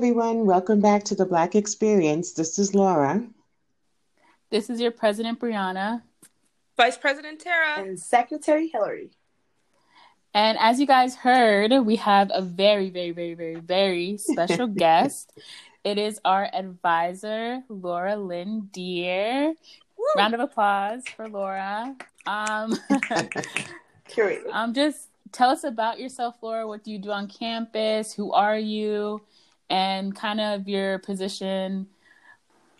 everyone. Welcome back to the Black Experience. This is Laura. This is your President, Brianna. Vice President, Tara. And Secretary, Hillary. And as you guys heard, we have a very, very, very, very, very special guest. It is our advisor, Laura Lynn Deer. Woo! Round of applause for Laura. Um, um, just tell us about yourself, Laura. What do you do on campus? Who are you? And kind of your position.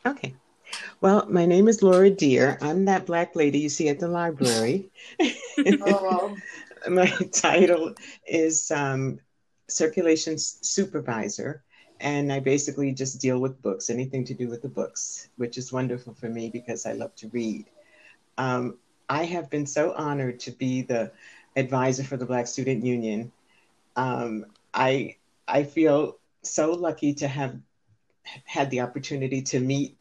Okay. Well, my name is Laura Deer. I'm that black lady you see at the library. oh. my title is um, Circulation Supervisor, and I basically just deal with books, anything to do with the books, which is wonderful for me because I love to read. Um, I have been so honored to be the advisor for the Black Student Union. Um, I I feel so lucky to have had the opportunity to meet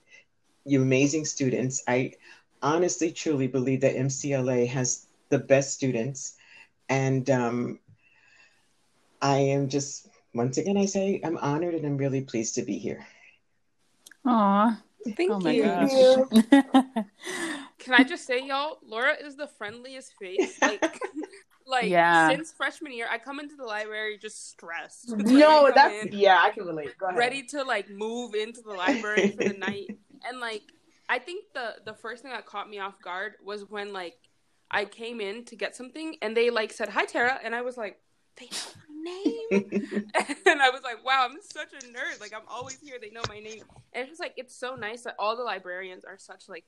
you amazing students. I honestly, truly believe that MCLA has the best students. And um, I am just, once again, I say I'm honored and I'm really pleased to be here. Aw, thank oh you. Can I just say, y'all, Laura is the friendliest face. Like, like yeah. since freshman year, I come into the library just stressed. no, that's in, yeah, I can relate. Ready to like move into the library for the night and like I think the the first thing that caught me off guard was when like I came in to get something and they like said hi Tara and I was like they know my name and I was like wow I'm such a nerd like I'm always here they know my name and it's just like it's so nice that all the librarians are such like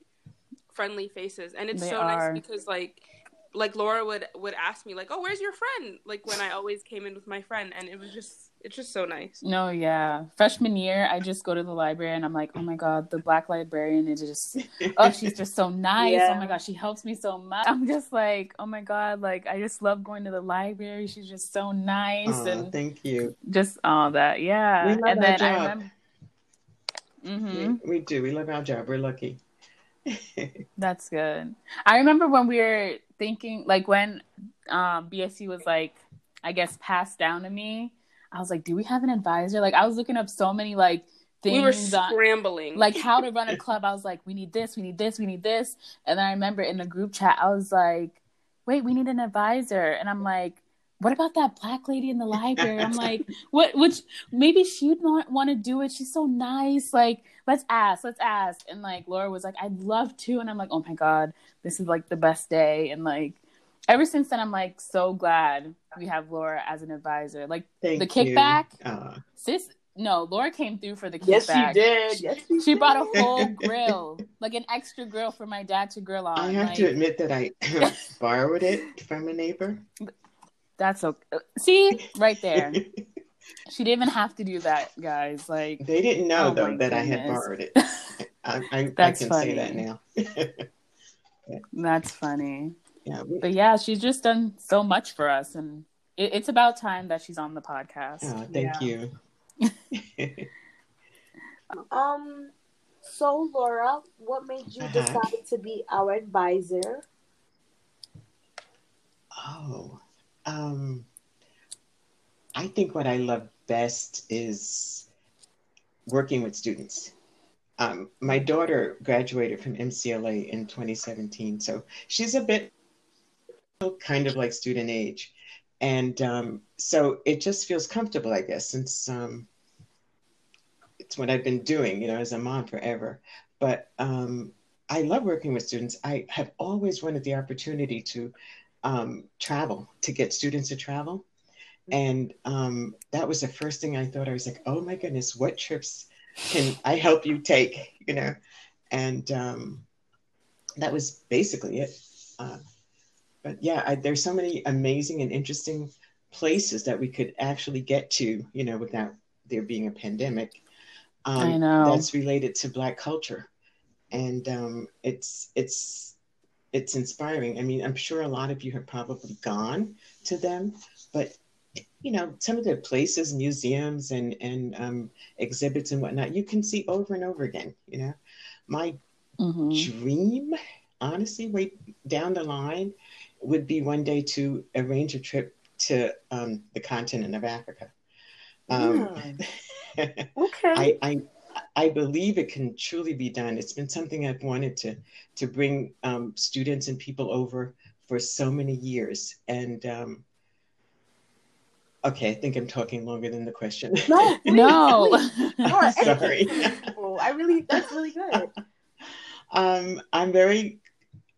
friendly faces and it's they so are. nice because like like Laura would would ask me like oh where's your friend like when I always came in with my friend and it was just it's just so nice. No, yeah. Freshman year, I just go to the library and I'm like, oh my god, the black librarian is just, oh, she's just so nice. Yeah. Oh my god, she helps me so much. I'm just like, oh my god, like I just love going to the library. She's just so nice oh, and thank you. Just all that, yeah. We love and then job. I remember. Mm-hmm. We, we do. We love our job. We're lucky. That's good. I remember when we were thinking, like when um, BSU was like, I guess passed down to me I was like, do we have an advisor? Like I was looking up so many like things. We were scrambling. On, like how to run a club. I was like, we need this, we need this, we need this. And then I remember in the group chat, I was like, wait, we need an advisor. And I'm like, what about that black lady in the library? I'm like, what? Which maybe she'd not want to do it. She's so nice. Like, let's ask, let's ask. And like Laura was like, I'd love to. And I'm like, oh my god, this is like the best day. And like ever since then, I'm like so glad we have Laura as an advisor. Like Thank the kickback, uh, sis. No, Laura came through for the kickback. Yes, she did. Yes, she, she brought a whole grill, like an extra grill for my dad to grill on. I have like, to admit that I borrowed it from a neighbor. That's okay. See, right there. she didn't even have to do that, guys. Like they didn't know oh though that goodness. I had borrowed it. I, I, I can funny. say that now. That's funny yeah, we, but yeah, she's just done so much for us, and it, it's about time that she's on the podcast. Oh, thank yeah. you. um, so Laura, what made you uh-huh. decide to be our advisor? Oh, um, I think what I love best is working with students. Um, my daughter graduated from MCLA in 2017, so she's a bit kind of like student age. And um, so it just feels comfortable, I guess, since um, it's what I've been doing, you know, as a mom forever. But um, I love working with students. I have always wanted the opportunity to um, travel, to get students to travel. And um, that was the first thing I thought. I was like, oh my goodness, what trips can I help you take? You know, and um, that was basically it. Uh, but yeah, I, there's so many amazing and interesting places that we could actually get to, you know, without there being a pandemic. Um, I know that's related to Black culture, and um, it's it's it's inspiring. I mean, I'm sure a lot of you have probably gone to them, but you know, some of the places, museums, and and um, exhibits and whatnot, you can see over and over again. You know, my mm-hmm. dream, honestly, way down the line, would be one day to arrange a trip to um, the continent of Africa. Um, Okay. I, I I believe it can truly be done. It's been something I've wanted to to bring um, students and people over for so many years. And um, okay, I think I'm talking longer than the question. no, No. please. No, I'm sorry. I really, that's really good. um, I'm very.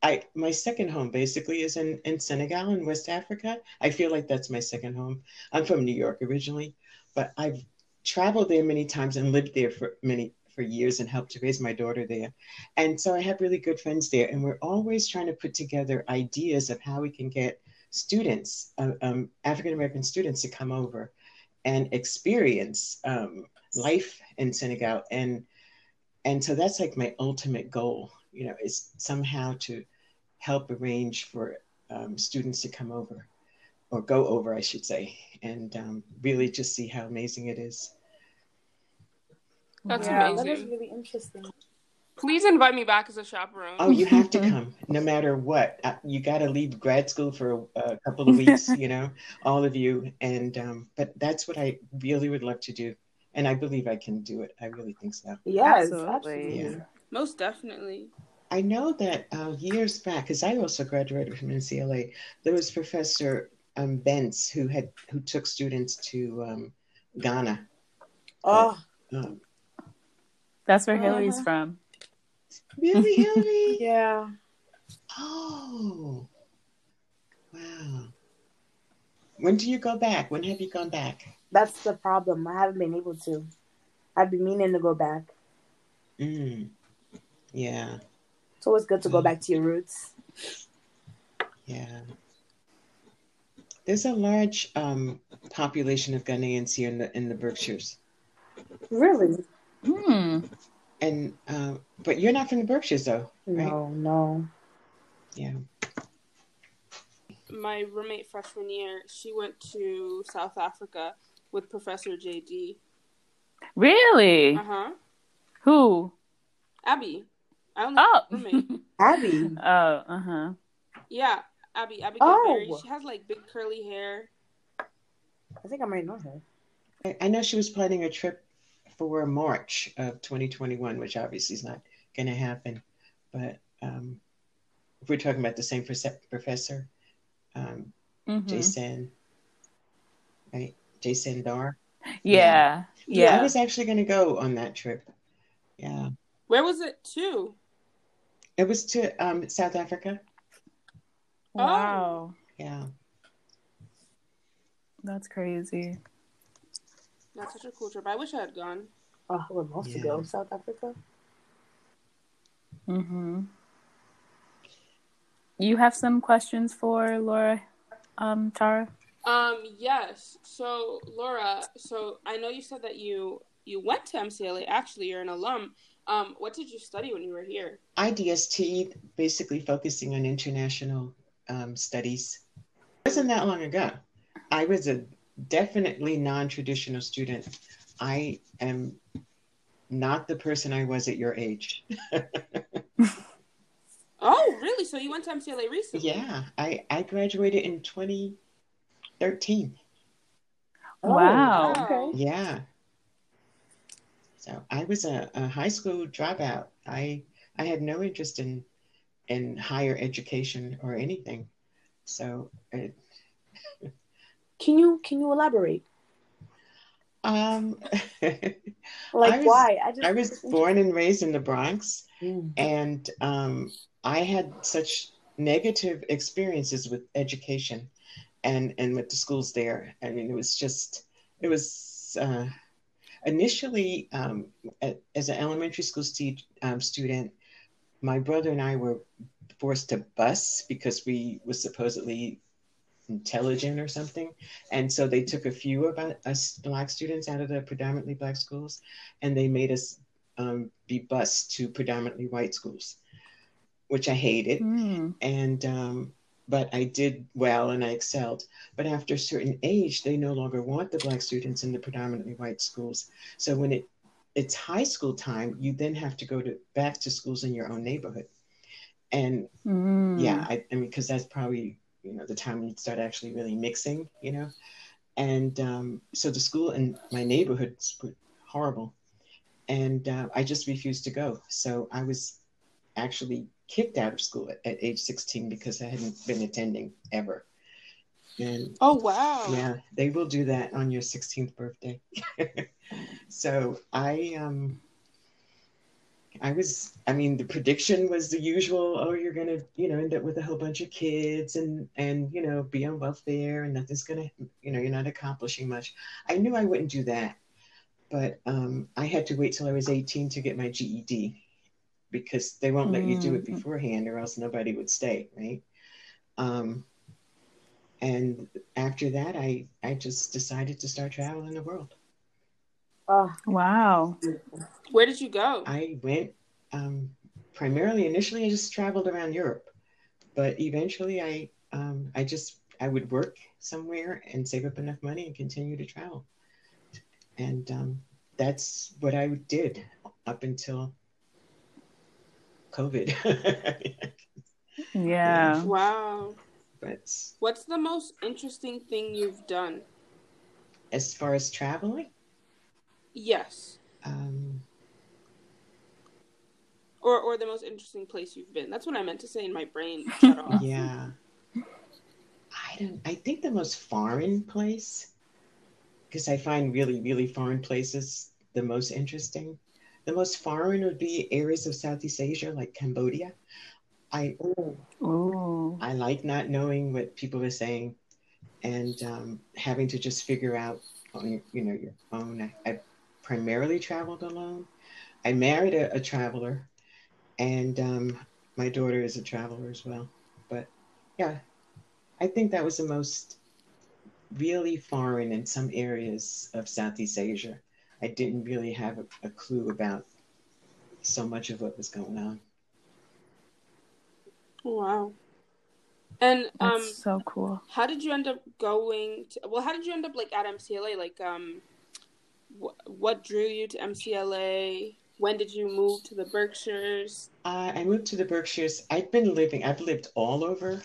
I my second home basically is in in Senegal in West Africa. I feel like that's my second home. I'm from New York originally, but I've traveled there many times and lived there for many for years and helped to raise my daughter there. And so I have really good friends there, and we're always trying to put together ideas of how we can get students, uh, um, African American students, to come over and experience um, life in Senegal. And and so that's like my ultimate goal, you know, is somehow to help arrange for um, students to come over or go over, I should say, and um, really just see how amazing it is. That's yeah, amazing. that is really interesting. Please invite me back as a chaperone. Oh, you have to come, no matter what. Uh, You got to leave grad school for a, a couple of weeks, you know, all of you. And um, but that's what I really would love to do, and I believe I can do it. I really think so. Yes, Absolutely. absolutely. Yeah. Most definitely. I know that uh, years back, because I also graduated from MCLA, there was Professor um, Bentz who had who took students to um, Ghana. Oh, Um, That's where Hillary's Uh-huh. from. really, Hillary? yeah. Oh, wow. When do you go back? When have you gone back? That's the problem. I haven't been able to. I've been meaning to go back. Mm. Yeah, It's always good to go Mm. back to your roots. yeah. There's a large um, population of Ghanaians here in the in the Berkshires, Really? Hmm. and uh, but you're not from the Berkshires, though, right? No, no. Yeah. My roommate freshman year, she went to South Africa with Professor JD. Really? Uh huh. Who? Abby. I only Oh. roommate. Abby. oh, uh huh. Yeah, Abby. Abby Oh. Berry. She has like big curly hair. I think I might know her. I, I know she was planning a trip for March of 2021, which obviously is not going to happen. But um, if we're talking about the same professor, um, Mhm. Jason, right? Jason Dar. Yeah. I Yeah. I was actually going to go on that trip. Yeah. Where was it to? It was to um, South Africa. Wow. Yeah. That's crazy. That's such a cool trip. I wish I had gone. Oh, I would love to go South Africa. Mm-hmm. You have some questions for Laura, um, Tara? Um, yes. So, Laura, so I know you said that you you went to MCLA. Actually, you're an alum. Um, what did you study when you were here? IDST, basically focusing on international um, studies. It wasn't that long ago. I was a definitely non traditional student. I am not the person I was at your age. Oh, really? So you went to MCLA recently? yeah, I, I graduated in 2013. Oh, Wow. Okay. Yeah. So I was a, a high school dropout. I I had no interest in in higher education or anything. So it, Can you can you elaborate? um Like I was- why? I just I was born and raised in the Bronx Mm. and um I had such negative experiences with education and and with the schools there. I mean it was just it was uh initially um as an elementary school um, student my brother and I were forced to bus because we was supposedly intelligent or something. And so they took a few of us black students out of the predominantly black schools and they made us um, be bused to predominantly white schools, which I hated. Hmm. And, um, but I did well and I excelled. But after a certain age, they no longer want the black students in the predominantly white schools. So when it it's high school time, you then have to go to back to schools in your own neighborhood. And Mm. yeah, I, I mean, because that's probably you know the time you start actually really mixing, you know. and um, so the school in my neighborhood were horrible, and uh, I just refused to go. So I was actually kicked out of school at, at age 16 because I hadn't been attending ever. And Oh wow. yeah, they will do that on your 16th birthday. so I um I was I mean the prediction was the usual, oh you're gonna, you know, end up with a whole bunch of kids and and you know, be on welfare and nothing's gonna you know, you're not accomplishing much. I knew I wouldn't do that. But um I had to wait till I was 18 to get my GED because they won't let you do it Mm. beforehand or else nobody would stay, right? Um and after that i i just decided to start traveling the world Oh, Wow. Where did you go? i went um primarily initially i just traveled around europe but eventually i um i just i would work somewhere and save up enough money and continue to travel and um that's what i did up until covid Yeah. Wow. What's the most interesting thing you've done? as far as traveling Yes. um Or or the most interesting place you've been. That's what I meant to say in my brain. Yeah. I don't I think the most foreign place because I find really really foreign places the most interesting. The most foreign would be areas of Southeast Asia like Cambodia. I oh, Ooh. I like not knowing what people are saying and um, having to just figure out on your, you know your own. I, I primarily traveled alone. I married a, a traveler, and um, my daughter is a traveler as well. But yeah, I think that was the most really foreign in some areas of Southeast Asia. I didn't really have a, a clue about so much of what was going on. Wow. And um That's so cool. how did you end up going to well how did you end up like at MCLA like um wh- what drew you to MCLA when did you move to the Berkshires Uh, I moved to the Berkshires. I've been living, I've lived all over,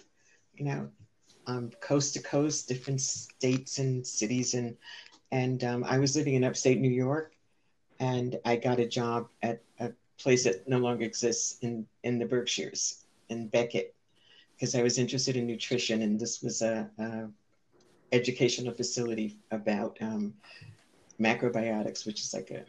you know, um, coast to coast, different states and cities. And, and um, I was living in upstate New York and I got a job at a place that no longer exists in, in the Berkshires in Becket because I was interested in nutrition. And this was a, a educational facility about um, macrobiotics, which is like a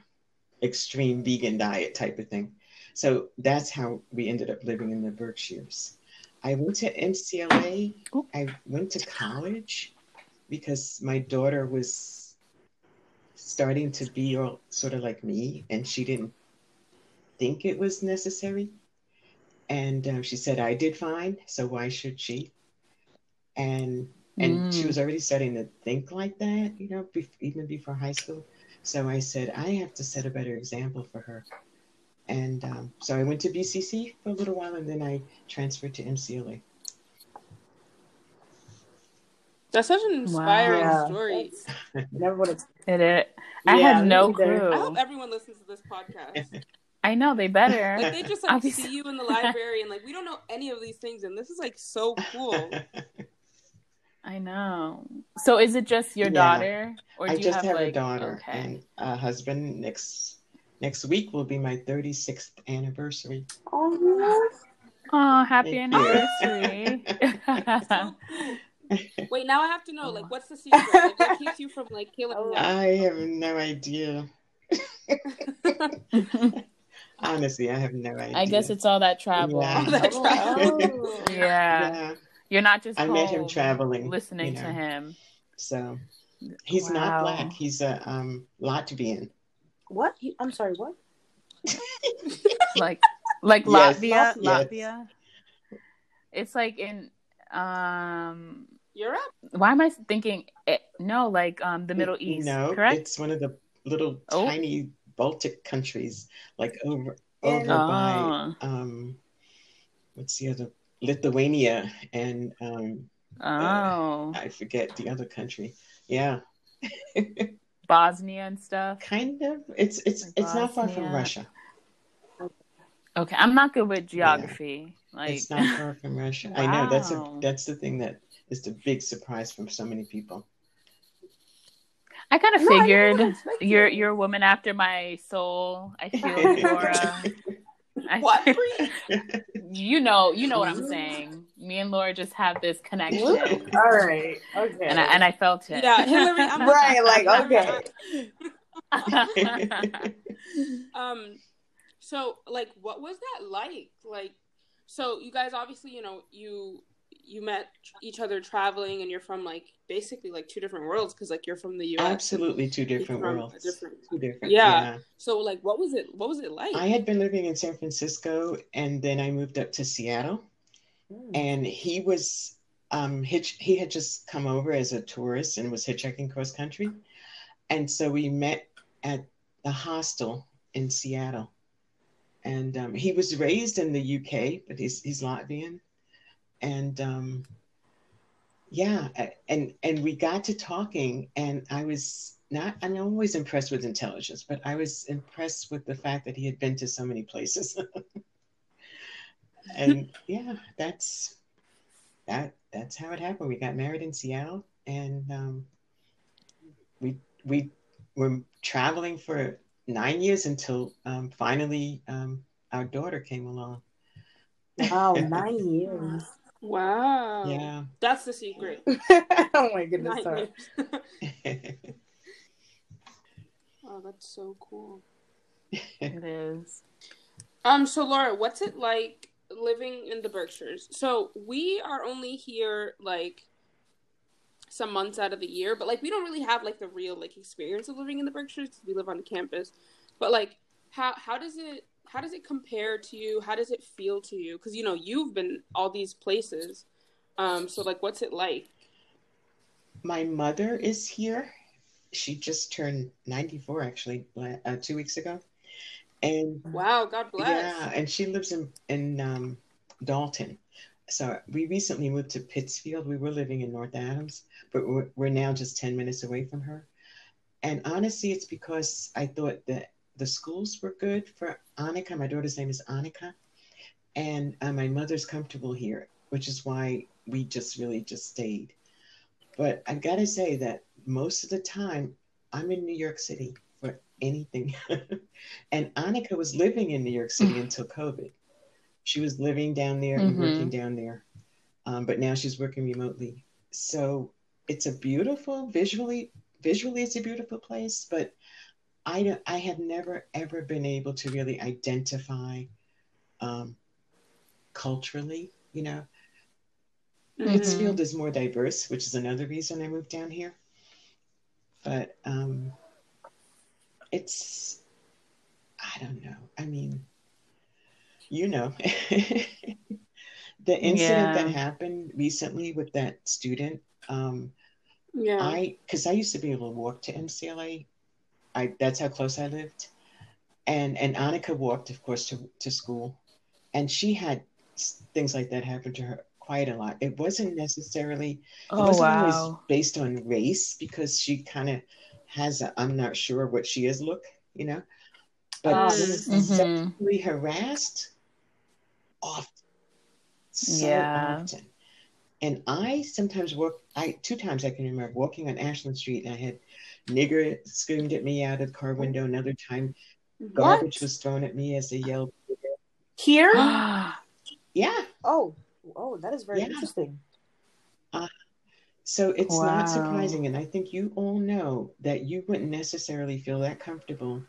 extreme vegan diet type of thing. So that's how we ended up living in the Berkshires. I went to MCLA. Ooh. I went to college because my daughter was starting to be all, sort of like me, and she didn't think it was necessary. And um, she said I did fine, so why should she? And and she Mm. was already starting to think like that, you know, bef- even before high school. So I said I have to set a better example for her. And um, so I went to BCC for a little while, and then I transferred to MCLA. That's such an inspiring Yeah. story Never would have. It is. I Yeah, had me no neither. I hope everyone listens to this podcast I know they better. like they just like Obviously. see you in the library and like we don't know any of these things and this is like so cool I know. So is it just your Yeah. daughter, or do I you just have, have, like a daughter Okay. and a husband. Next next week will be my 36th anniversary. Oh, Oh, happy Thank you. anniversary! wait now I have to know oh like what's the secret like what keeps you from like killing Oh. I have no idea. Honestly, I have no idea. I guess it's all that travel. Yeah. All that travel. oh. Yeah. Yeah, You're not just I met him traveling. listening you to him. So he's not black. He's a um, Latvian. What? You- I'm sorry. What? Like like Yes. Latvia, Yes. Latvia. It's like in um Europe why am I thinking it, no like um the Middle East, No, correct? it's one of the little Oh. tiny Baltic countries, like over In- over by Oh. um, what's the other Lithuania and um, Oh. I forget the other country. Yeah, Bosnia and stuff. kind of. It's it's Like it's not far from Russia. Okay, I'm not good with geography. Like it's not far from Russia. I know that's a that's the thing that is the big surprise from so many people. I kind of No, figured you're it. you're a woman after my soul. I feel you, Laura. I- What? You know, you know what I'm saying. Me and Laura just have this connection, All right. Okay. and I, and I felt it. Yeah, Hillary. I'm Right, like, okay. um so like what was that like like so you guys obviously you know you you met each other traveling and you're from like basically like two different worlds because like you're from the us Absolutely two different worlds. different- Two different. Yeah. so like what was it what was it like I had been living in San Francisco and then I moved up to Seattle Mm. and he was um hitch he had just come over as a tourist and was hitchhiking cross country. And so we met at the hostel in Seattle. And um, he was raised in the UK, but he's he's Latvian. And um yeah, and and we got to talking and I was not I'm always impressed with intelligence, but I was impressed with the fact that he had been to so many places. and yeah, that's that that's how it happened. We got married in Seattle and um we we were traveling for nine years until um, finally um, our daughter came along. Wow, nine years. Wow Yeah. that's the secret oh my goodness. Nine sorry. years. oh that's so cool it is. Um, so Laura, what's it like living in the Berkshires? So we are only here like some months out of the year, but like we don't really have like the real like experience of living in the Berkshires 'cause we live on campus. But like, how how does it how does it compare to you? How does it feel to you? Because you know you've been all these places. Um, so like, what's it like? My mother is here. She just turned 94 actually uh, two weeks ago. And Wow, God bless. yeah, and she lives in, in um, Dalton. So we recently moved to Pittsfield. We were living in North Adams, but we're, we're now just 10 minutes away from her. And honestly, it's because I thought that the schools were good for Annika. My daughter's name is Annika. And uh, my mother's comfortable here, which is why we just really just stayed. But I've got to say that most of the time, I'm in New York City for anything. and Annika was living in New York City until COVID. She was living down there and Mhm. working down there. Um, but now she's working remotely. So it's a beautiful, visually, visually, it's a beautiful place. But I, don't, I have never, ever been able to really identify um, culturally, you know. Mhm. Pittsfield is more diverse, which is another reason I moved down here. But um, it's, I don't know. I mean, you know, the incident that happened recently with that student, um, Yeah. I, because I used to be able to walk to MCLA. I, that's how close I lived. And, and Annika walked, of course, to, to school. And she had things like that happen to her quite a lot. It wasn't necessarily it Oh wasn't always based on race because she kind of has a I'm not sure what she is look, you know. But Mhm. sexually harassed often. So Yeah. often. And I sometimes walk I two times I can remember walking on Ashland Street and I had nigger screamed at me out of the car window. Another time garbage was thrown at me as they yelled. Here? Yeah. Oh, oh, that is very Yeah. interesting. So it's Wow. not surprising. And I think you all know that you wouldn't necessarily feel that comfortable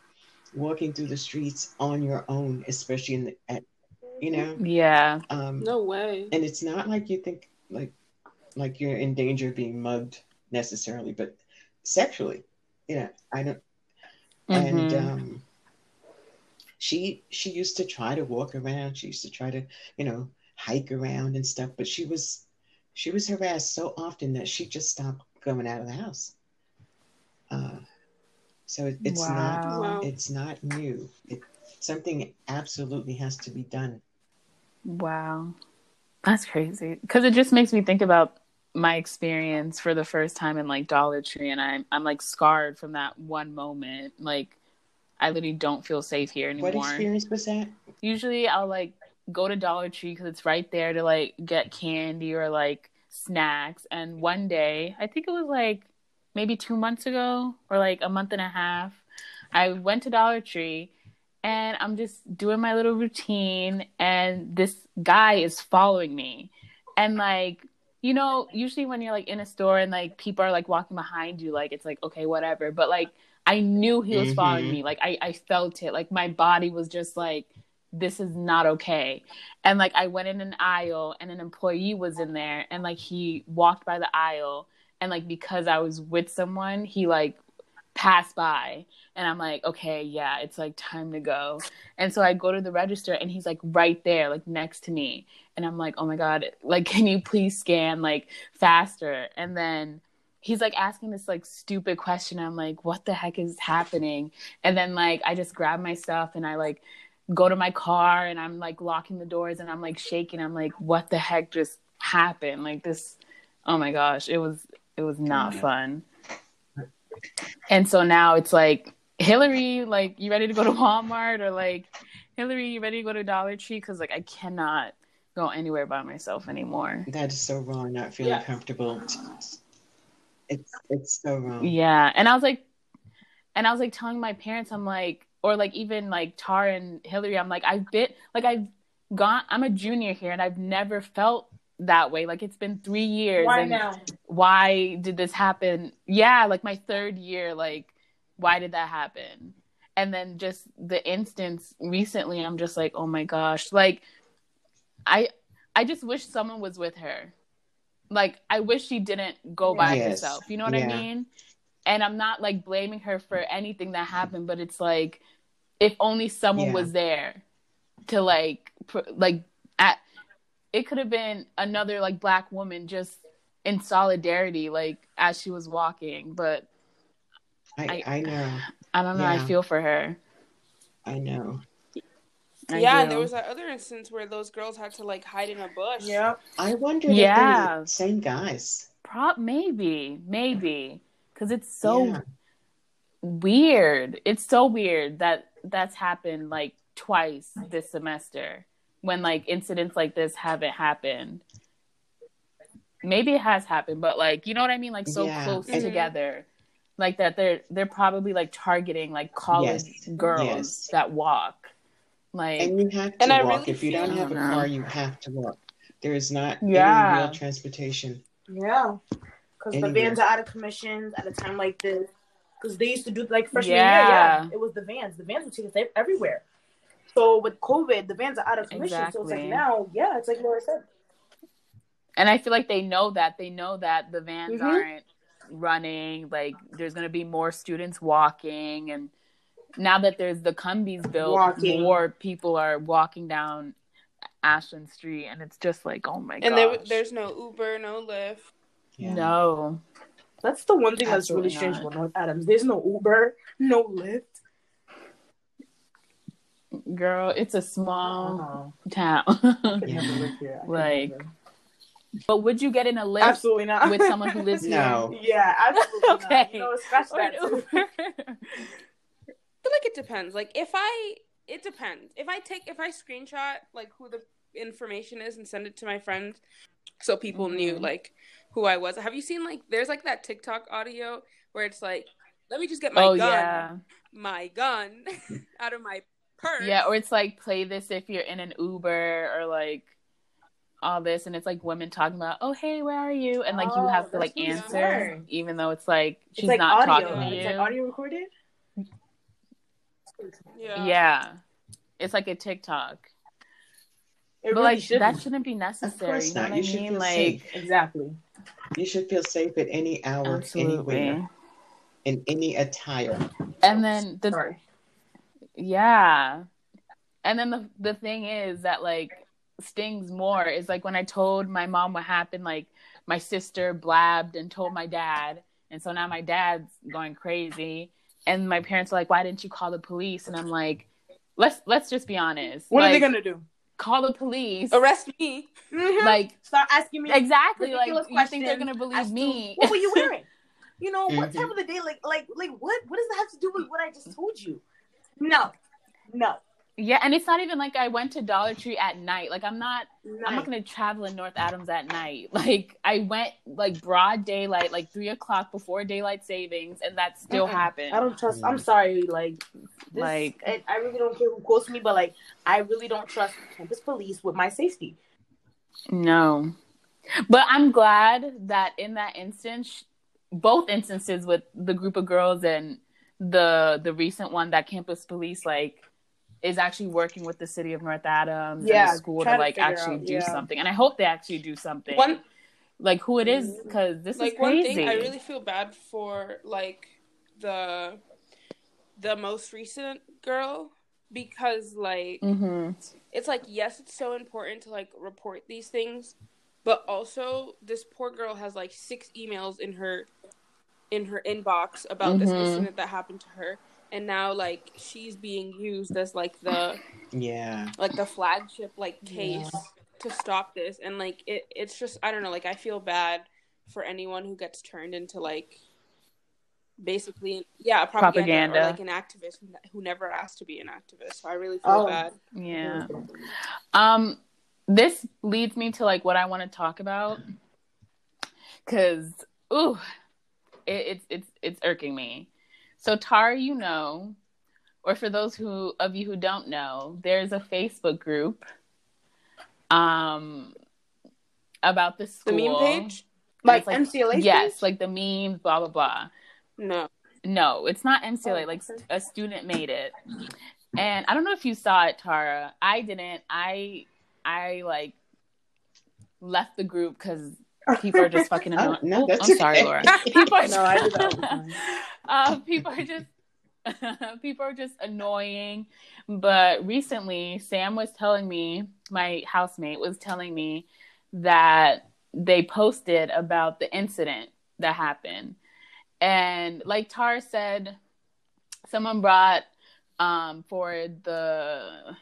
walking through the streets on your own, especially in the, at, you know, yeah. um, No way. and it's not like you think like, like you're in danger of being mugged necessarily, but sexually, you know, I don't, and, Mhm. um, she, she used to try to walk around. She used to try to, you know, hike around and stuff, but she was, she was harassed so often that she just stopped going out of the house. Uh, so it, it's not wow. Wow. it's not new. It, something absolutely has to be done. Wow. That's crazy. Because it just makes me think about my experience for the first time in like Dollar Tree, and I'm I'm like scarred from that one moment. Like, I literally don't feel safe here anymore. What experience was that? Usually, I'll like go to Dollar Tree because it's right there to like get candy or like snacks. And one day, I think it was like maybe two months ago or like a month and a half. I went to Dollar Tree and I'm just doing my little routine and this guy is following me. And like, you know, usually when you're like in a store and like people are like walking behind you, like it's like, okay, whatever. But like I knew he was mm-hmm. following me. Like I, I felt it. Like my body was just like, this is not okay. And like I went in an aisle and an employee was in there and like he walked by the aisle and like because I was with someone, he like passed by and I'm like, okay, yeah, it's like time to go. And so I go to the register and he's like right there, like next to me. And I'm like, oh my God, like, can you please scan like faster? And then he's like asking this like stupid question. I'm like, what the heck is happening? And then like I just grab my stuff and I like go to my car and I'm like locking the doors and I'm like shaking. I'm like, what the heck just happened? Like this oh my gosh, it was it was not fun. And so now it's like Hillary, like you ready to go to Walmart or like Hillary, you ready to go to Dollar Tree? Because like I cannot go anywhere by myself anymore. That is so wrong. Not feeling yeah. comfortable. It's it's so wrong. Yeah, and I was like, and I was like telling my parents, I'm like, or like even like Tar and Hillary, I'm like, I've been like I've gone. I'm a junior here, and I've never felt that way. Like it's been three years. Why now? Why did this happen? Yeah, like my third year. Like why did that happen? And then just the instance recently, I'm just like, oh my gosh, like I I just wish someone was with her. Like I wish she didn't go by yes. herself. You know what yeah. I mean? And I'm not like blaming her for anything that happened, but it's like if only someone yeah. was there to like pr- like at it could have been another like black woman just in solidarity like as she was walking but i i, I know i don't know yeah. i feel for her i know I yeah, and there was that other instance where those girls had to like hide in a bush. Yeah, I wonder. Yeah, same guys. Prop maybe, maybe because it's so yeah. weird. It's so weird that that's happened like twice this semester when like incidents like this haven't happened. Maybe it has happened, but like you know what I mean, like so yeah. close mm-hmm. together, like that. They're they're probably like targeting like college yes. girls yes. that walk. Like and you have to walk. Really if you don't have a car, you have to walk. There is not yeah. any real transportation. Yeah, because the vans are out of commission at a time like this. Because they used to do like freshman yeah. year, yeah, it was the vans. The vans would take us everywhere. So with COVID, the vans are out of commission. Exactly. So it's like now, yeah, it's like Laura said. And I feel like they know that. They know that the vans mm-hmm. aren't running. Like there's gonna be more students walking and now that there's the Cumbies built, walking. more people are walking down Ashland Street, and it's just like, oh my god! And there, there's no Uber, no Lyft. Yeah. No, that's the one thing Absolutely that's really strange about North Adams. There's no Uber, no Lyft. Girl, it's a small oh. town. like, but would you get in a Lyft? Absolutely not. with someone who lives no. here? Yeah, absolutely. okay. Not. You know, scratch that too. I feel like it depends. Like if I, it depends. If I take, if I screenshot like who the information is and send it to my friends, so people mm-hmm. knew like who I was. Have you seen like there's like that TikTok audio where it's like, let me just get my oh, gun, yeah. my gun out of my purse. Yeah, or it's like play this if you're in an Uber or like all this and it's like women talking about, "Oh, hey, where are you?" and like oh, you have oh, to like answer even though it's like she's it's like not audio. talking to you. It's like audio recorded? Yeah. Yeah. It's like a TikTok. It but really like shouldn't. that shouldn't be necessary. You know what you I mean? Like safe. exactly. You should feel safe at any hour, Absolutely. anywhere, in any attire. And then the Sorry. Yeah. And then the the thing is that like stings more is like when I told my mom what happened, like my sister blabbed and told my dad. And so now my dad's going crazy. And my parents are like, Why didn't you call the police? And I'm like, Let's let's just be honest. What like, are they gonna do? Call the police. Arrest me. Mm-hmm. Like start asking me exactly like you think they're gonna believe me. what were you wearing? you know, what mm-hmm. time of the day? Like like like what what does that have to do with what I just told you? No, no. Yeah, and it's not even like I went to Dollar Tree at night. Like I'm not night. I'm not gonna travel in North Adams at night. Like I went like broad daylight, like three o'clock before daylight savings, and that still mm happened. I don't trust I'm sorry, like this, like I, I really don't care who quotes me, but like I really don't trust campus police with my safety. No. But I'm glad that in that instance both instances with the group of girls and the the recent one that campus police like is actually working with the city of North Adams yeah, and the school to like actually out, do yeah. something. And I hope they actually do something. One, like who it is because mm-hmm. this like is crazy. One thing I really feel bad for like the the most recent girl because like mm-hmm. it's like yes it's so important to like report these things but also this poor girl has like six emails in her in her inbox about mm-hmm. this incident that happened to her and now like she's being used as like the yeah like the flagship like case yeah. to stop this and like it it's just i don't know like i feel bad for anyone who gets turned into like basically yeah propaganda, propaganda. or like an activist who, who, never asked to be an activist so i really feel oh. bad yeah um this leads me to like what i want to talk about because ooh it, it's it's it's irking me so Tara, you know, or for those who of you who don't know, there's a Facebook group um about the school. The meme page? Like, like MCLA? Yes, page? like the memes, blah blah blah. No. No, it's not MCLA. Oh, like a student made it. And I don't know if you saw it, Tara. I didn't. I I like left the group because people are just fucking annoying. oh, no, that's I'm okay. sorry, Laura. People are, no, I do that uh, people are just people are just annoying. But recently, Sam was telling me, my housemate was telling me that they posted about the incident that happened. And like Tar said, someone brought um, for the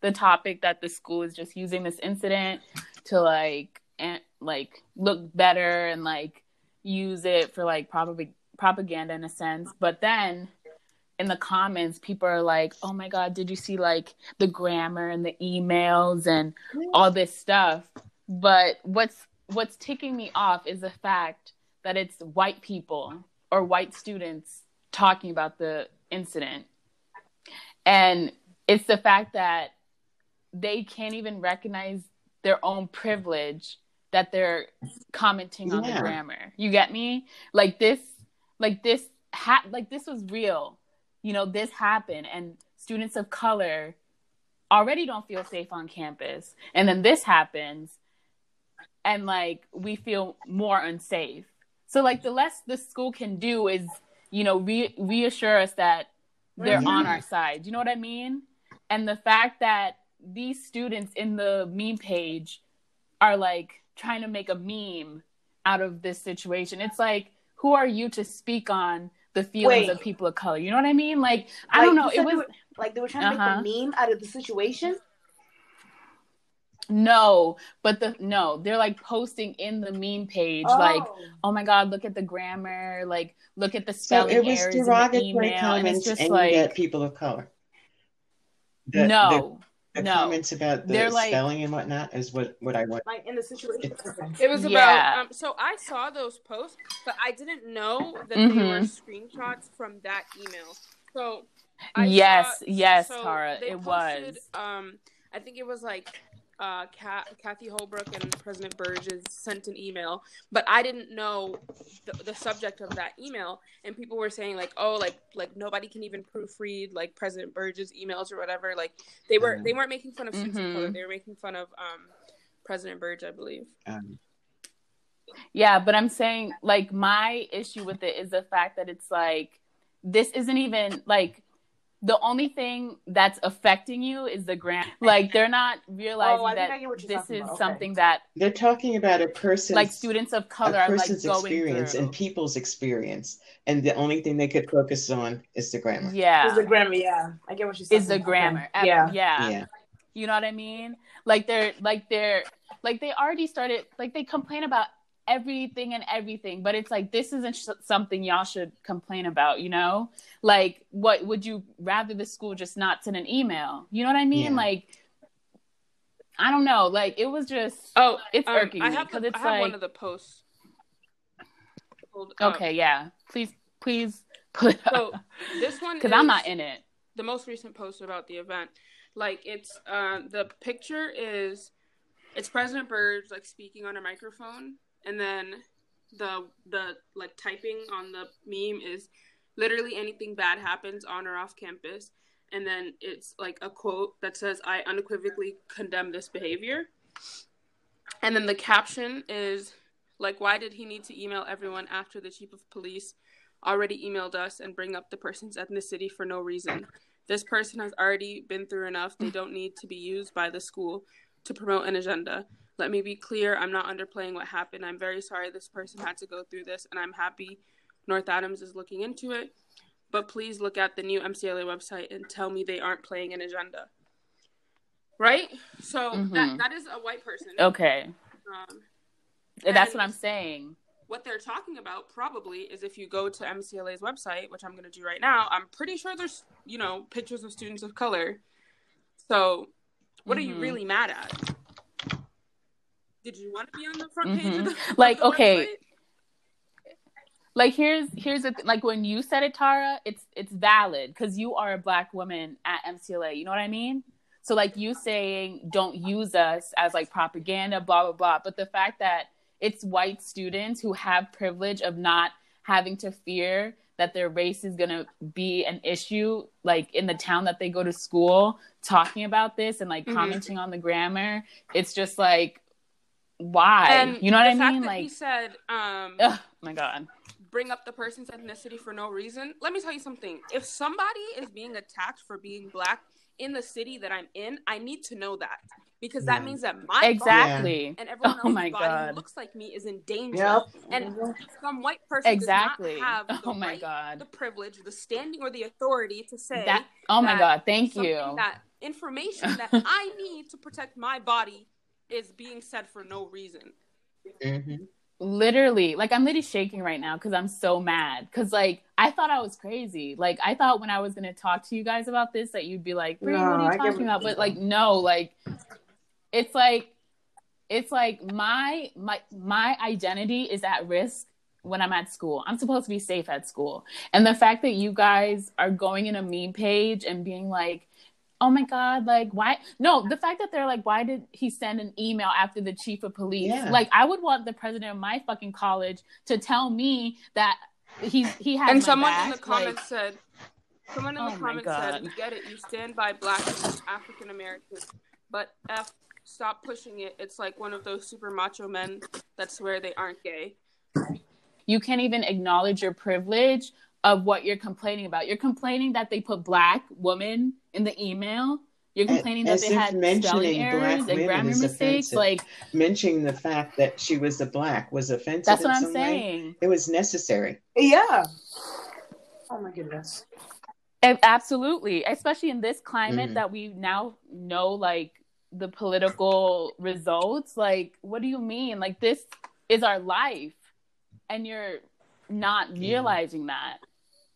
the topic that the school is just using this incident to like and like look better and like use it for like probably propaganda in a sense. But then in the comments, people are like, "Oh my god, did you see like the grammar and the emails and all this stuff?" But what's what's ticking me off is the fact that it's white people or white students talking about the incident. And it's the fact that they can't even recognize their own privilege that they're commenting yeah. on the grammar. You get me? Like this, like this, ha- like this was real. You know, this happened, and students of color already don't feel safe on campus, and then this happens, and like we feel more unsafe. So, like the less the school can do is, you know, re- reassure us that they're yeah. on our side. You know what I mean? And the fact that these students in the meme page are like trying to make a meme out of this situation. It's like, who are you to speak on the feelings Wait. of people of color? You know what I mean? Like, I like, don't know. It was were, like they were trying to uh-huh. make a meme out of the situation. No, but the no, they're like posting in the meme page, oh. like, oh my god, look at the grammar, like look at the spelling so it was errors derogatory in the email, comments and it's just like people of color. The, no, the no. comments about the They're spelling like, and whatnot is what what I want. Like in the situation, it was about. Yeah. Um, so I saw those posts, but I didn't know that mm-hmm. they were mm-hmm. screenshots from that email. So I yes, saw, yes, so Tara, it posted, was. Um, I think it was like uh, Kathy Holbrook and President Birge sent an email, but I didn't know the, the, subject of that email, and people were saying like, oh, like like nobody can even proofread like President Birge's emails or whatever. Like they were they weren't making fun of students mm-hmm. of color; they were making fun of um, President Birge, I believe. Um. Yeah, but I'm saying like my issue with it is the fact that it's like this isn't even like the only thing that's affecting you is the grant. Like they're not oh, realizing oh, that this is about. something that they're talking about a person, like students of color, a person's like experience and people's experience, and the only thing they could focus on is the grammar. Yeah, is the grammar. Yeah, I get what she's saying. Is the grammar? Okay. Yeah. yeah, yeah. You know what I mean? Like they're like they're like they already started. Like they complain about everything and everything but it's like this isn't sh- something y'all should complain about you know? Like what would you rather the school just not send an email? You know what i mean? Yeah. like i don't know. Like it was just oh it's um, irking I me because it's I have like one of the posts. Okay yeah. Please please put so this one because i'm not in it. the most recent post about the event. Like it's uh the picture is it's president Birge like speaking on a microphone and then the the like typing on the meme is literally anything bad happens on or off campus. And then it's like a quote that says i unequivocally condemn this behavior. And then the caption is like why did he need to email everyone after the chief of police already emailed us and bring up the person's ethnicity for no reason? This person has already been through enough. They don't need to be used by the school to promote an agenda let me be clear, I'm not underplaying what happened. I'm very sorry this person had to go through this, and I'm happy North Adams is looking into it. But please look at the new MCLA website and tell me they aren't playing an agenda. Right? So mm-hmm. that, that is a white person. Okay. Um, That's what I'm saying. What they're talking about probably is if you go to MCLA's website, which I'm going to do right now, I'm pretty sure there's, you know, pictures of students of color. So what mm-hmm. are you mm-hmm. really mad at? Did you want to be on the front page mm-hmm. the, like okay website? like here's here's the th- like when you said it tara it's it's valid because you are a black woman at mcla you know what i mean so like you saying don't use us as like propaganda blah blah blah but the fact that it's white students who have privilege of not having to fear that their race is going to be an issue like in the town that they go to school talking about this and like mm-hmm. commenting on the grammar it's just like why? And you know what I mean? like he said, um, oh my god, bring up the person's ethnicity for no reason. Let me tell you something. If somebody is being attacked for being black in the city that I'm in, I need to know that because that means that my exactly and everyone oh my body God. who looks like me is in danger. Yep. And some white person exactly. does not have the oh my right, God. the privilege, the standing, or the authority to say that. Oh my God! Thank you. That information that I need to protect my body is being said for no reason. Mm-hmm. Literally, like I'm literally shaking right now because I'm so mad. Because like I thought I was crazy. Like I thought when I was gonna talk to you guys about this that you'd be like, no, "What are you talking about?" But like, no, like it's like it's like my my my identity is at risk when I'm at school. I'm supposed to be safe at school. And the fact that you guys are going in a meme page and being like, oh my god like why no the fact that they're like why did he send an email after the chief of police yeah. like i would want the president of my fucking college to tell me that he's he has and someone back. in the comments like, said someone in the oh comments said we get it you stand by black african americans but f stop pushing it it's like one of those super macho men that swear they aren't gay you can't even acknowledge your privilege of what you're complaining about. You're complaining that they put black woman in the email. You're complaining As that they had spelling errors and grammar mistakes. Offensive. Like mentioning the fact that she was a black was offensive. That's what I'm saying. Way. It was necessary. Yeah. Oh my goodness. absolutely, especially in this climate mm-hmm. that we now know, like the political results. Like, what do you mean? Like, this is our life, and you're not realizing that.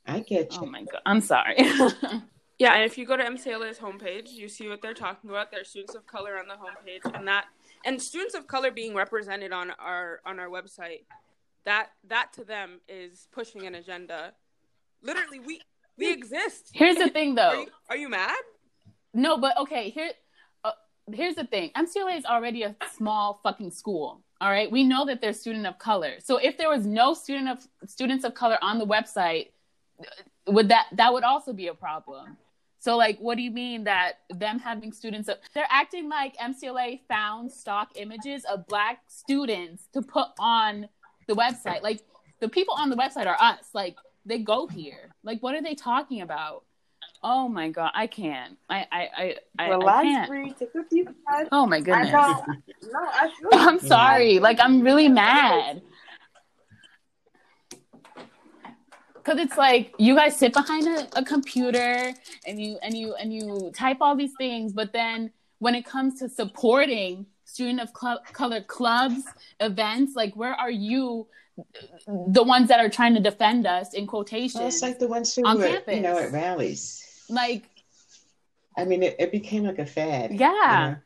I get you. Oh my god, I'm sorry. yeah, and if you go to MCLA's homepage, you see what they're talking about. There's students of color on the homepage, and that and students of color being represented on our on our website. That that to them is pushing an agenda. Literally, we we exist. Here's the thing, though. are, you, are you mad? No, but okay. Here, uh, here's the thing. MCLA is already a small fucking school. All right, we know that they're student of color. So if there was no student of students of color on the website, would that that would also be a problem. So like what do you mean that them having students they're acting like mcla found stock images of black students to put on the website? Like the people on the website are us. Like they go here. Like what are they talking about? Oh my god i can't. I i i, I, Relax, I can't. Bree, take a breath. oh my goodness. I no i feel i'm sorry. Like i'm really mad because it's like you guys sit behind a, a, computer and you and you and you type all these things but then when it comes to supporting student of club, color clubs, events, like where are you the ones that are trying to defend us in quotation? Well, it's like the ones who on were, campus. you know, at rallies. Like I mean it, it became like a fad. Yeah. You know?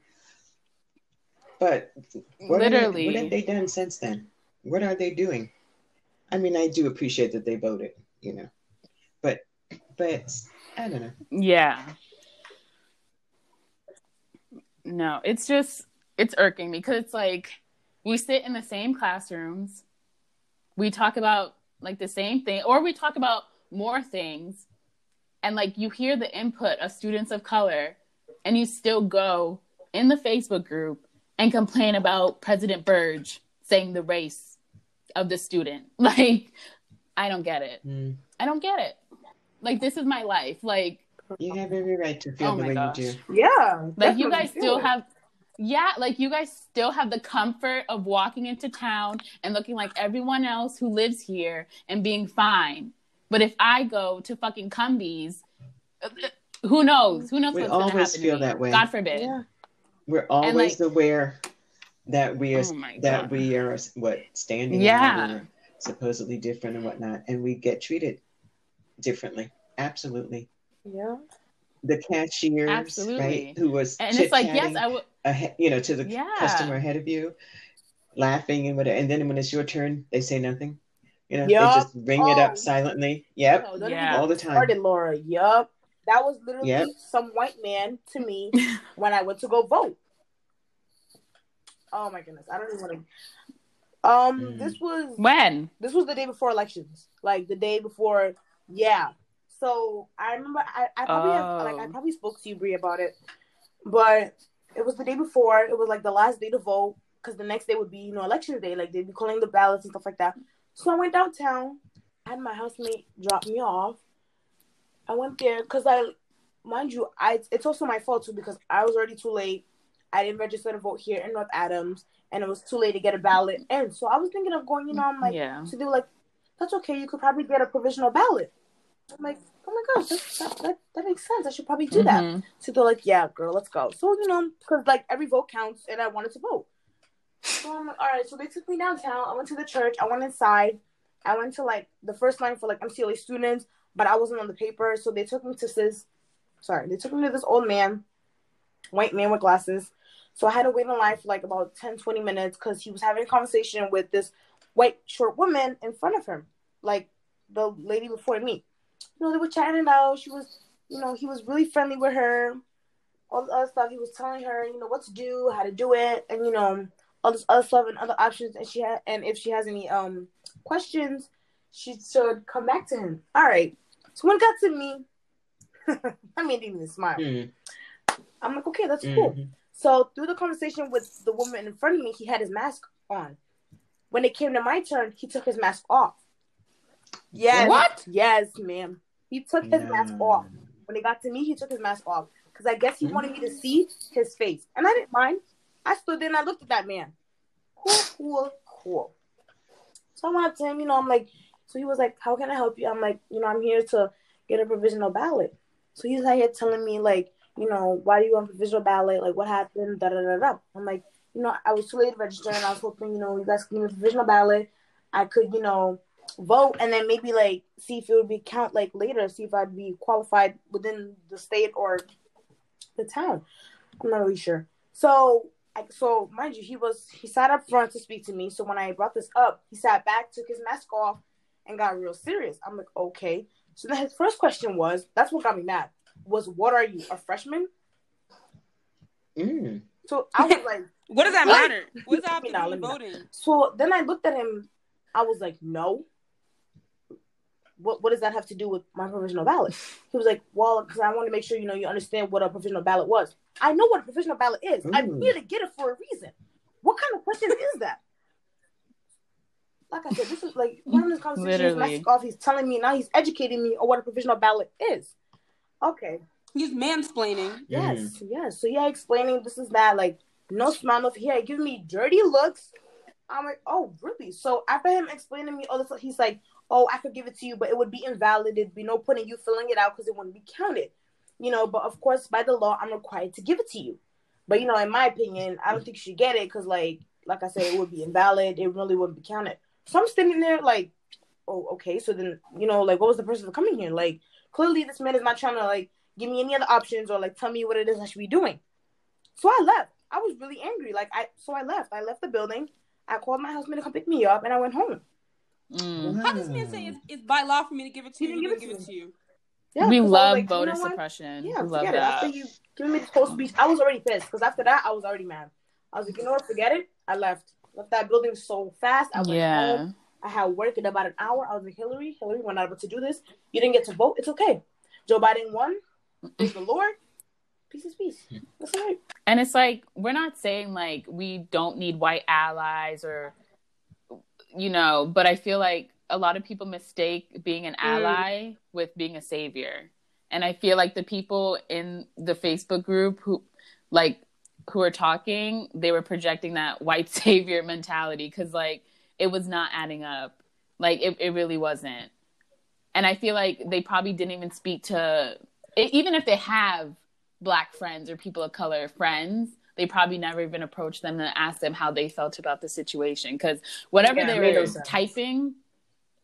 But what literally, they, what have they done since then? What are they doing? I mean, I do appreciate that they voted, you know, but but I don't know. Yeah. No, it's just it's irking me because it's like we sit in the same classrooms, we talk about like the same thing, or we talk about more things, and like you hear the input of students of color, and you still go in the Facebook group and complain about President Birge saying the race of the student. Like, I don't get it. Mm. I don't get it. Like, this is my life. Like, you have every right to feel oh the way gosh. you do. Yeah. Like, you guys still it. have. Yeah, like you guys still have the comfort of walking into town and looking like everyone else who lives here and being fine. But if I go to fucking Cumbies, who knows? Who knows we what's going to happen? feel that way. God forbid. Yeah. We're always like, aware that we are oh that we are what standing yeah supposedly different and whatnot, and we get treated differently. Absolutely. Yeah. The cashiers, Absolutely. right? Who was and it's like yes, I would. Ahead, you know, to the yeah. customer ahead of you, laughing and whatever, and then when it's your turn, they say nothing. You know, yep. they just ring oh. it up oh. silently. Yep. Oh, no, yeah. All the time. Started, Laura. Yep, That was literally yep. some white man to me when I went to go vote. Oh my goodness, I don't even want to. Um, mm. this was when this was the day before elections, like the day before. Yeah. So I remember I, I probably oh. have, like I oh. probably spoke to you Brie about it, but it was the day before. It was like the last day to vote because the next day would be you know election day. Like they'd be calling the ballots and stuff like that. So I went downtown. I had my housemate drop me off. I went there because I, mind you, I it's also my fault too because I was already too late. I didn't register to vote here in North Adams, and it was too late to get a ballot in. So I was thinking of going. You know, I'm like, yeah. so they were like, "That's okay. You could probably get a provisional ballot." I'm like, "Oh my gosh, that that, that makes sense. I should probably do mm-hmm. that." So they're like, "Yeah, girl, let's go." So you know, because like every vote counts, and I wanted to vote. So I'm like, all right. So they took me downtown. I went to the church. I went inside. I went to like the first line for like MCLA students but I wasn't on the paper, so they took me to this. Sorry, they took me to this old man, white man with glasses. So I had to wait in line for like about 10, 20 minutes because he was having a conversation with this white short woman in front of him, like the lady before me. You know, they were chatting it out. She was, you know, he was really friendly with her. All the other stuff. He was telling her, you know, what to do, how to do it, and you know, all this other stuff and other options. And she had, and if she has any um questions, she should come back to him. All right. So when it got to me, I mean, even smile. Mm-hmm. I'm like, okay, that's mm-hmm. cool. So through the conversation with the woman in front of me, he had his mask on. When it came to my turn, he took his mask off. Yes. What? Yes, ma'am. He took his no. mask off. When it got to me, he took his mask off because I guess he mm-hmm. wanted me to see his face, and I didn't mind. I stood there and I looked at that man. Cool, cool, cool. So I went up to him, you know, I'm like, so he was like, How can I help you? I'm like, You know, I'm here to get a provisional ballot. So he's like here telling me, like, you know, why do you want provisional ballot? Like, what happened? Da da da da. I'm like, you know, I was too late to register and I was hoping, you know, you guys could give me provisional ballot. I could, you know, vote and then maybe like see if it would be count like later, see if I'd be qualified within the state or the town. I'm not really sure. So I, so mind you, he was he sat up front to speak to me. So when I brought this up, he sat back, took his mask off, and got real serious. I'm like, okay. So then his first question was, that's what got me mad. Was what are you, a freshman? Mm. So I was like, what does that what? matter? What's up with voting? So then I looked at him. I was like, no. What what does that have to do with my provisional ballot? He was like, well, because I want to make sure you know you understand what a provisional ballot was. I know what a provisional ballot is. Mm. I'm here to get it for a reason. What kind of question is that? like I said, this is like one of those conversations. Literally. Off, he's telling me now. He's educating me on what a provisional ballot is. Okay. He's mansplaining. Yes, mm. yes. So yeah, explaining this is that. Like no smile, no here, giving me dirty looks. I'm like, oh really? So after him explaining me all this, he's like, oh, I could give it to you, but it would be invalid. It'd be no point in you filling it out because it wouldn't be counted. You know, but of course, by the law, I'm required to give it to you. But you know, in my opinion, I don't think she get it because, like, like I said, it would be invalid. It really wouldn't be counted. So I'm standing there like, oh, okay. So then, you know, like, what was the person for coming here? Like, clearly this man is not trying to like give me any other options or like tell me what it is I should be doing. So I left. I was really angry. Like I, so I left. I left the building. I called my husband to come pick me up, and I went home. Mm. How does man say it's, it's, by law for me to give it to you? Give, it, give it to you. Yeah, we love like, voter you know suppression. Yeah, we love that. It. After you giving me the supposed speech, I was already pissed because after that, I was already mad. I was like, you know what? Forget it. I left. Left that building so fast. I went yeah. home. I had work in about an hour. I was like, Hillary, Hillary, we're not able to do this. You didn't get to vote. It's okay. Joe Biden won. Praise the Lord. Peace is peace. That's all right. And it's like we're not saying like we don't need white allies or you know, but I feel like a lot of people mistake being an mm. ally mm. with being a savior. And I feel like the people in the Facebook group who like who are talking, they were projecting that white savior mentality cuz like it was not adding up. Like it, it really wasn't. And I feel like they probably didn't even speak to even if they have black friends or people of color friends, they probably never even approached them and asked them how they felt about the situation because whatever yeah, they were typing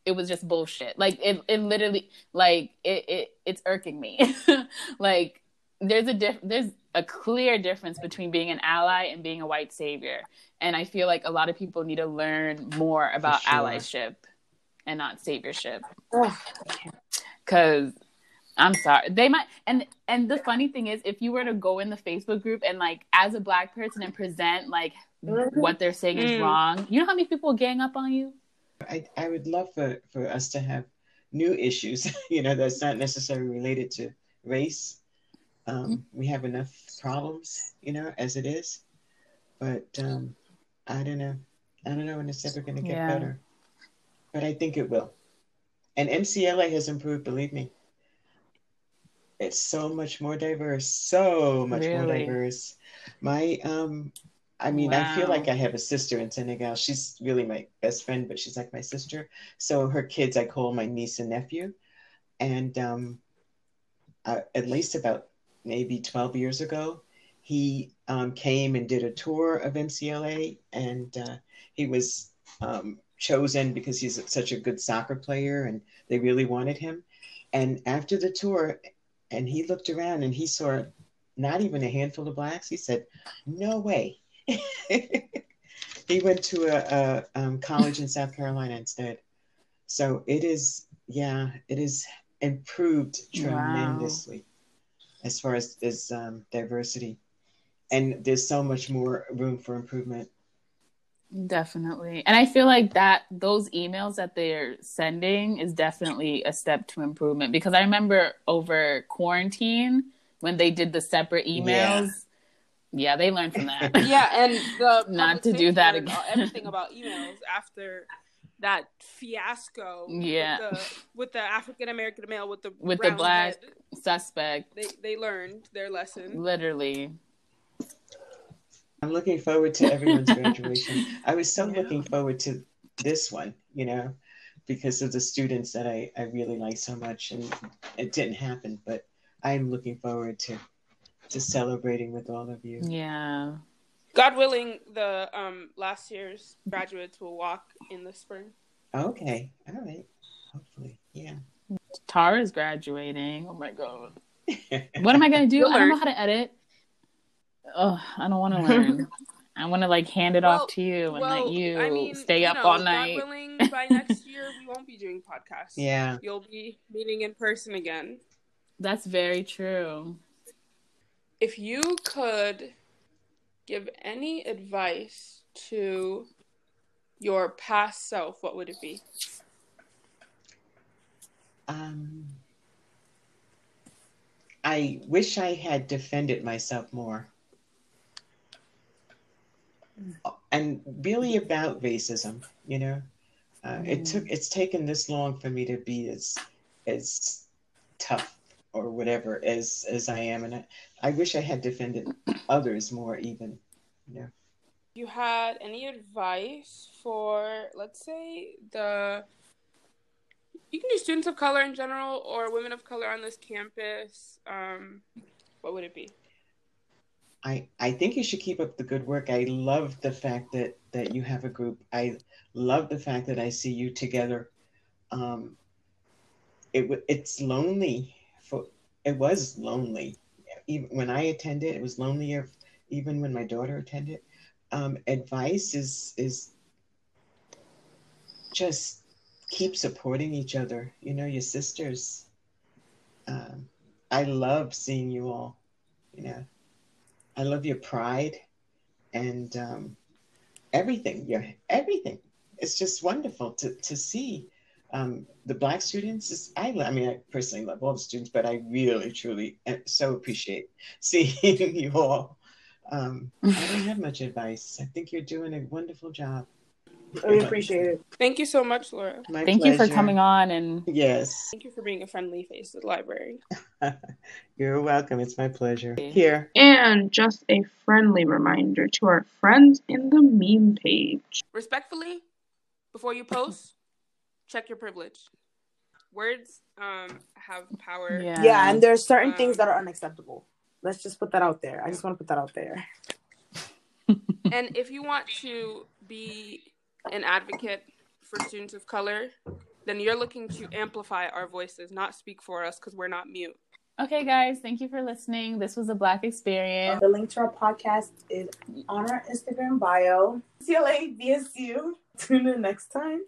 it was just bullshit like it, it literally like it, it it's irking me like there's a diff- there's a clear difference between being an ally and being a white savior and i feel like a lot of people need to learn more about sure. allyship and not saviorship because I'm sorry. They might and and the funny thing is if you were to go in the Facebook group and like as a black person and present like mm-hmm. what they're saying is mm. wrong, you know how many people gang up on you? I, I would love for, for us to have new issues, you know, that's not necessarily related to race. Um, mm-hmm. We have enough problems, you know, as it is. But um, I don't know. I don't know when it's ever going to get yeah. better. But I think it will. And MCLA has improved, believe me it's so much more diverse so much really? more diverse my um i mean wow. i feel like i have a sister in senegal she's really my best friend but she's like my sister so her kids i call my niece and nephew and um uh, at least about maybe 12 years ago he um, came and did a tour of mcla and uh, he was um, chosen because he's such a good soccer player and they really wanted him and after the tour and he looked around and he saw not even a handful of blacks. He said, "No way." he went to a, a um, college in South Carolina instead. So it is, yeah, it is improved tremendously wow. As far as as um, diversity, and there's so much more room for improvement. Definitely. And I feel like that those emails that they're sending is definitely a step to improvement because I remember over quarantine when they did the separate emails. Yeah, yeah they learned from that. yeah, and the not to do that again. everything about emails after that fiasco. Yeah, with the, the African American male with the with the black head, suspect. They they learned their lesson. Literally. I'm looking forward to everyone's graduation. I was so yeah. looking forward to this one, you know, because of the students that I, I really like so much. And it didn't happen, but I'm looking forward to to celebrating with all of you. Yeah. God willing, the um last year's graduates will walk in the spring. Okay. All right. Hopefully. Yeah. Tara's graduating. Oh my god. what am I gonna do? I don't know how to edit oh, I don't want to learn. I want to like hand it well, off to you and well, let you I mean, stay you up know, all night. God willing, by next year we won't be doing podcasts. Yeah, you'll be meeting in person again. That's very true. If you could give any advice to your past self, what would it be? Um, I wish I had defended myself more and really about racism. You know, uh, mm. it took it's taken this long for me to be as as tough or whatever as as I am, and I, I wish I had defended others more. Even, you. You had any advice for, let's say, the you can do students of color in general or women of color on this campus. Um, what would it be? I, I think you should keep up the good work. I love the fact that, that you have a group. I love the fact that I see you together. Um, it it's lonely for it was lonely. Even when I attended, it was lonelier. Even when my daughter attended, um, advice is is just keep supporting each other. You know, your sisters. Um, I love seeing you all. You know, I love your pride and um, everything. Your everything. It's just wonderful to to see um, the black students. Is, I I mean, I personally love all the students, but I really truly uh, so appreciate seeing you all. Um, I don't have much advice. I think you're doing a wonderful job. We appreciate it. Thank you so much, Laura. My Thank pleasure. you for coming on and yes. Thank you for being a friendly face at the library. You're welcome. It's my pleasure. Here. And just a friendly reminder to our friends in the meme page. Respectfully, before you post, check your privilege. Words um have power. Yeah, yeah and there's certain um, things that are unacceptable. Let's just put that out there. I just want to put that out there. and if you want to be an advocate for students of color, then you're looking to amplify our voices, not speak for us because we're not mute. Okay, guys, thank you for listening. This was a Black Experience. The link to our podcast is on our Instagram bio. CLA BSU. Tune in next time.